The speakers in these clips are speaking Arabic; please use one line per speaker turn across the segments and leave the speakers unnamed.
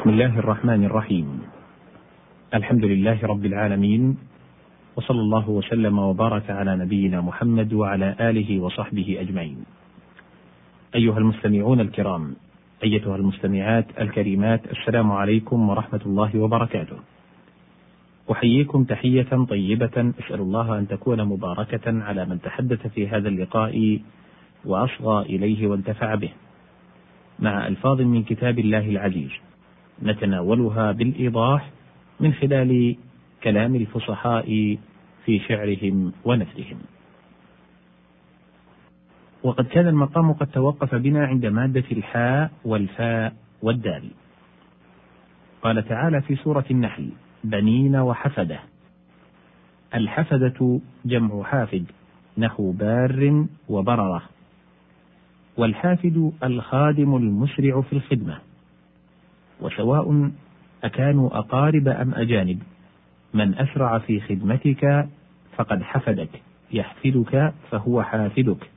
بسم الله الرحمن الرحيم الحمد لله رب العالمين وصلى الله وسلم وبارك على نبينا محمد وعلى اله وصحبه اجمعين ايها المستمعون الكرام ايتها المستمعات الكريمات السلام عليكم ورحمه الله وبركاته احييكم تحيه طيبه اسال الله ان تكون مباركه على من تحدث في هذا اللقاء واصغى اليه وانتفع به مع الفاظ من كتاب الله العزيز نتناولها بالإيضاح من خلال كلام الفصحاء في شعرهم ونثرهم. وقد كان المقام قد توقف بنا عند مادة الحاء والفاء والدال. قال تعالى في سورة النحل: بنين وحفدة. الحفدة جمع حافد نحو بار وبررة. والحافد الخادم المسرع في الخدمة وسواء أكانوا أقارب أم أجانب. من أسرع في خدمتك فقد حفدك يحفدك فهو حافدك.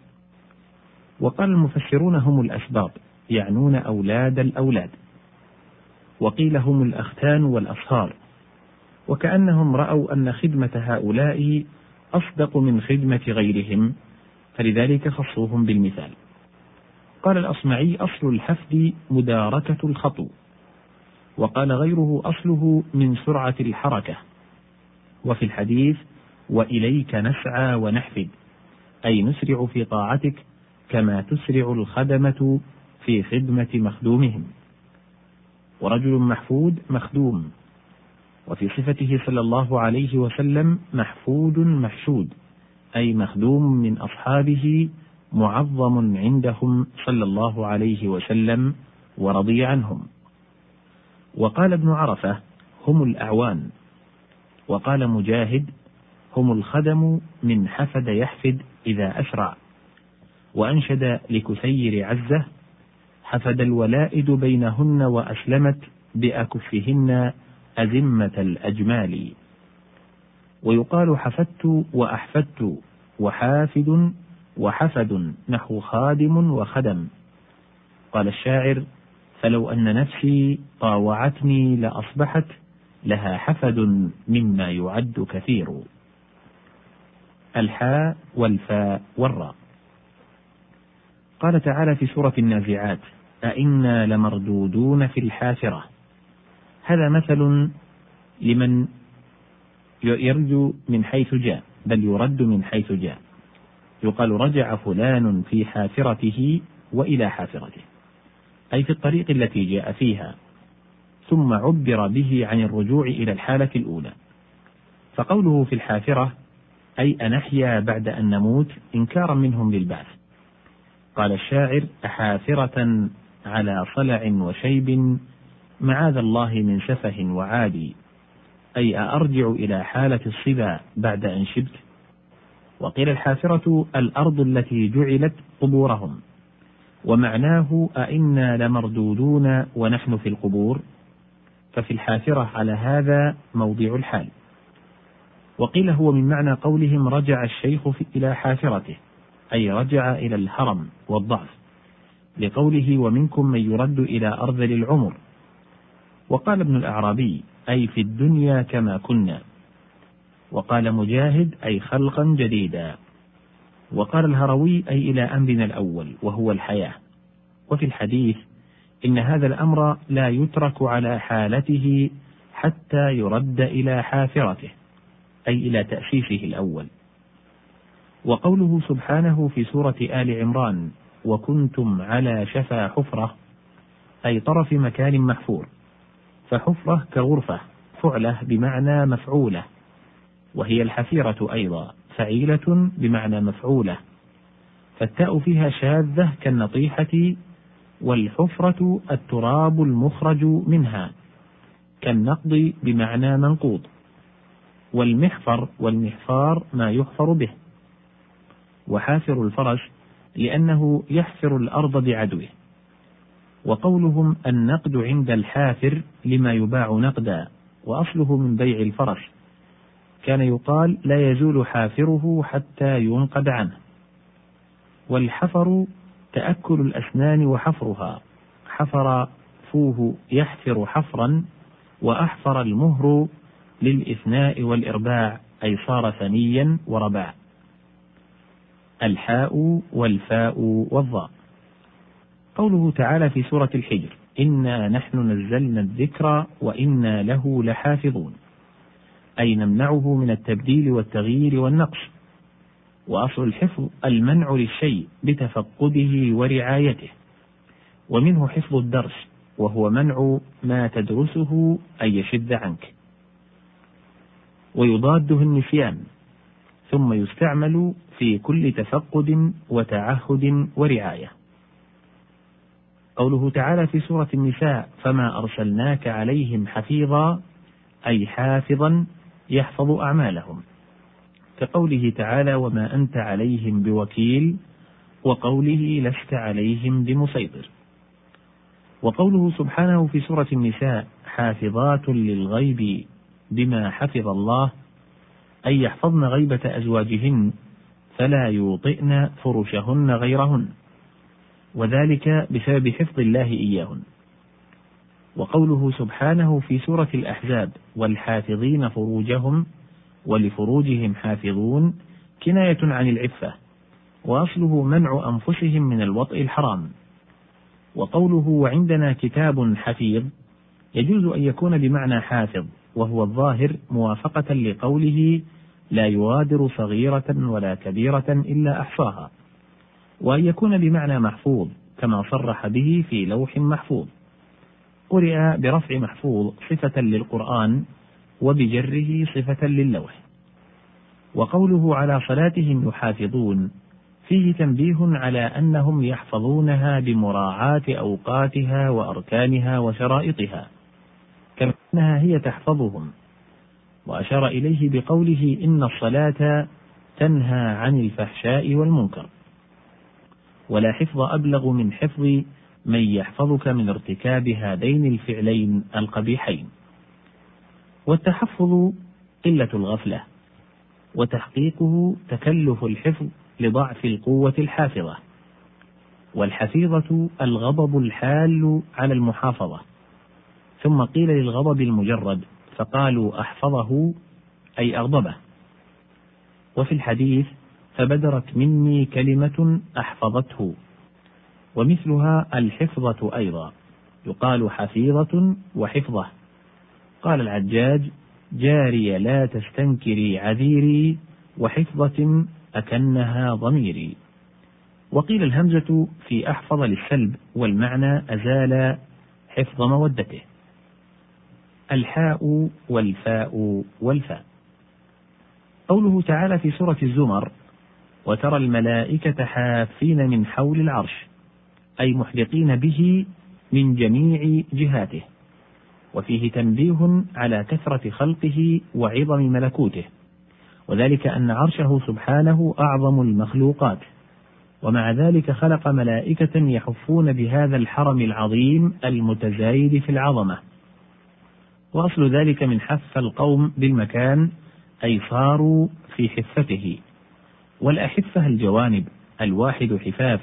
وقال المفسرون هم الأسباط يعنون أولاد الأولاد. وقيل هم الأختان والأصهار. وكأنهم رأوا أن خدمة هؤلاء أصدق من خدمة غيرهم فلذلك خصوهم بالمثال. قال الأصمعي أصل الحفد مداركة الخطو. وقال غيره أصله من سرعة الحركة. وفي الحديث وإليك نسعى ونحفد أي نسرع في طاعتك كما تسرع الخدمة في خدمة مخدومهم. ورجل محفود مخدوم وفي صفته صلى الله عليه وسلم محفود محشود أي مخدوم من أصحابه معظم عندهم صلى الله عليه وسلم ورضي عنهم. وقال ابن عرفة هم الأعوان وقال مجاهد هم الخدم من حفد يحفد إذا أسرع وأنشد لكثير عزة حفد الولائد بينهن وأسلمت بأكفهن أزمة الأجمال. ويقال حفدت وأحفدت وحافد وحفد نحو خادم وخدم. قال الشاعر فلو أن نفسي طاوعتني لأصبحت لها حفد مما يعد كثير. الحاء والفاء والراء. قال تعالى في سورة النازعات أئنا لمردودون في الحافرة. هذا مثل لمن يرجو من حيث جاء بل يرد من حيث جاء. يقال رجع فلان في حافرته وإلى حافرته. أي في الطريق التي جاء فيها. ثم عبر به عن الرجوع إلى الحالة الأولى. فقوله في الحافرة أي أنحيا بعد أن نموت إنكارا منهم للبعث. قال الشاعر أحافرة على صلع وشيب معاذ الله من سفه وعادي أي أأرجع إلى حالة الصبا بعد أن شبت. وقيل الحافرة الأرض التي جعلت قبورهم. ومعناه أئنا لمردودون ونحن في القبور. ففي الحافرة على هذا موضع الحال. وقيل هو من معنى قولهم رجع الشيخ إلى حافرته أي رجع إلى الهرم والضعف لقوله ومنكم من يرد إلى أرذل العمر. وقال ابن الأعرابي أي في الدنيا كما كنا. وقال مجاهد أي خلقا جديدا. وقال الهروي أي إلى أمرنا الأول وهو الحياة. وفي الحديث إن هذا الأمر لا يترك على حالته حتى يرد إلى حافرته أي إلى تأسيسه الأول. وقوله سبحانه في سورة آل عمران وكنتم على شفا حفرة أي طرف مكان محفور. فحفرة كغرفة فعلة بمعنى مفعولة وهي الحفيرة أيضا. فعيلة بمعنى مفعولة. فالتاء فيها شاذة كالنطيحة والحفرة التراب المخرج منها كالنقض بمعنى منقوض والمحفر والمحفار ما يحفر به. وحافر الفرس لأنه يحفر الأرض بعدوه. وقولهم النقد عند الحافر لما يباع نقدا وأصله من بيع الفرس كان يقال لا يزول حافره حتى ينقد عنه. والحفر تأكل الأسنان وحفرها. حفر حفوه يحفر حفرا وأحفر المهر للإثناء والإرباع أي صار ثنيا ورباع. الحاء والفاء والضاء قوله تعالى في سورة الحجر إنا نحن نزلنا الذكر وإنا له لحافظون أي نمنعه من التبديل والتغيير والنقص. وأصل الحفظ المنع للشيء بتفقده ورعايته. ومنه حفظ الدرس وهو منع ما تدرسه أن يشد عنك. ويضاده النسيان ثم يستعمل في كل تفقد وتعهد ورعاية. قوله تعالى في سورة النساء فما أرسلناك عليهم حفيظا أي حافظا يحفظ أعمالهم. كقوله تعالى وما أنت عليهم بوكيل وقوله لست عليهم بمسيطر وقوله سبحانه في سورة النساء حافظات للغيب بما حفظ الله أي يحفظن غيبة أزواجهن فلا يوطئن فرشهن غيرهن وذلك بسبب حفظ الله إياهن. وقوله سبحانه في سورة الأحزاب والحافظين فروجهم ولفروجهم حافظون كناية عن العفة وأصله منع أنفسهم من الوطء الحرام. وقوله وعندنا كتاب حفيظ يجوز أن يكون بمعنى حافظ وهو الظاهر موافقة لقوله لا يغادر صغيرة ولا كبيرة إلا أحصاها. وأن يكون بمعنى محفوظ كما صرح به في لوح محفوظ. قرئ برفع محفوظ صفة للقرآن وبجره صفة للوح وقوله على صلاتهم يحافظون فيه تنبيه على أنهم يحفظونها بمراعاة أوقاتها وأركانها وشرائطها كما أنها هي تحفظهم. وأشار إليه بقوله إن الصلاة تنهى عن الفحشاء والمنكر. ولا حفظ أبلغ من حفظ من يحفظك من ارتكاب هذين الفعلين القبيحين. والتحفظ قلة الغفلة وتحقيقه تكلف الحفظ لضعف القوة الحافظة والحفيظة الغضب الحال على المحافظة. ثم قيل للغضب المجرد فقالوا أحفظه أي أغضبه. وفي الحديث فبدرت مني كلمة أحفظته. ومثلها الحفظة أيضا يقال حفيظة وحفظة. قال العجاج جاري لا تستنكري عذيري وحفظة أكنها ضميري. وقيل الهمزة في أحفظ للسلب والمعنى أزال حفظ مودته. الحاء والفاء والفاء. قوله تعالى في سورة الزمر وترى الملائكة حافين من حول العرش. أي محدقين به من جميع جهاته وفيه تنبيه على كثرة خلقه وعظم ملكوته وذلك أن عرشه سبحانه أعظم المخلوقات ومع ذلك خلق ملائكة يحفون بهذا الحرم العظيم المتزايد في العظمة. وأصل ذلك من حف القوم بالمكان أي صاروا في حفته. والأحفة الجوانب الواحد حفاف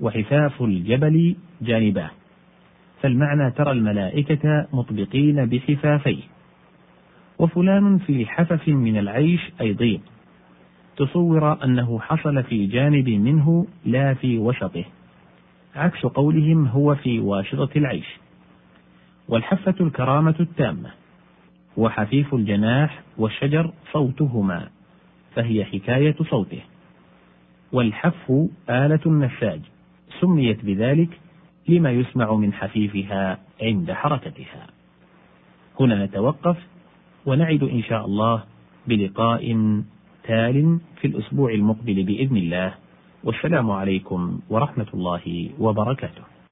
وحفاف الجبل جانباه فالمعنى ترى الملائكة مطبقين بحفافيه. وفلان في حفف من العيش أي ضيق تصور أنه حصل في جانب منه لا في وسطه. عكس قولهم هو في واسطة العيش. والحفة الكرامة التامة. وحفيف الجناح والشجر صوتهما. فهي حكاية صوته. والحف آلة النساج سميت بذلك لما يسمع من حفيفها عند حركتها. هنا نتوقف ونعد إن شاء الله بلقاء تال في الأسبوع المقبل بإذن الله. والسلام عليكم ورحمة الله وبركاته.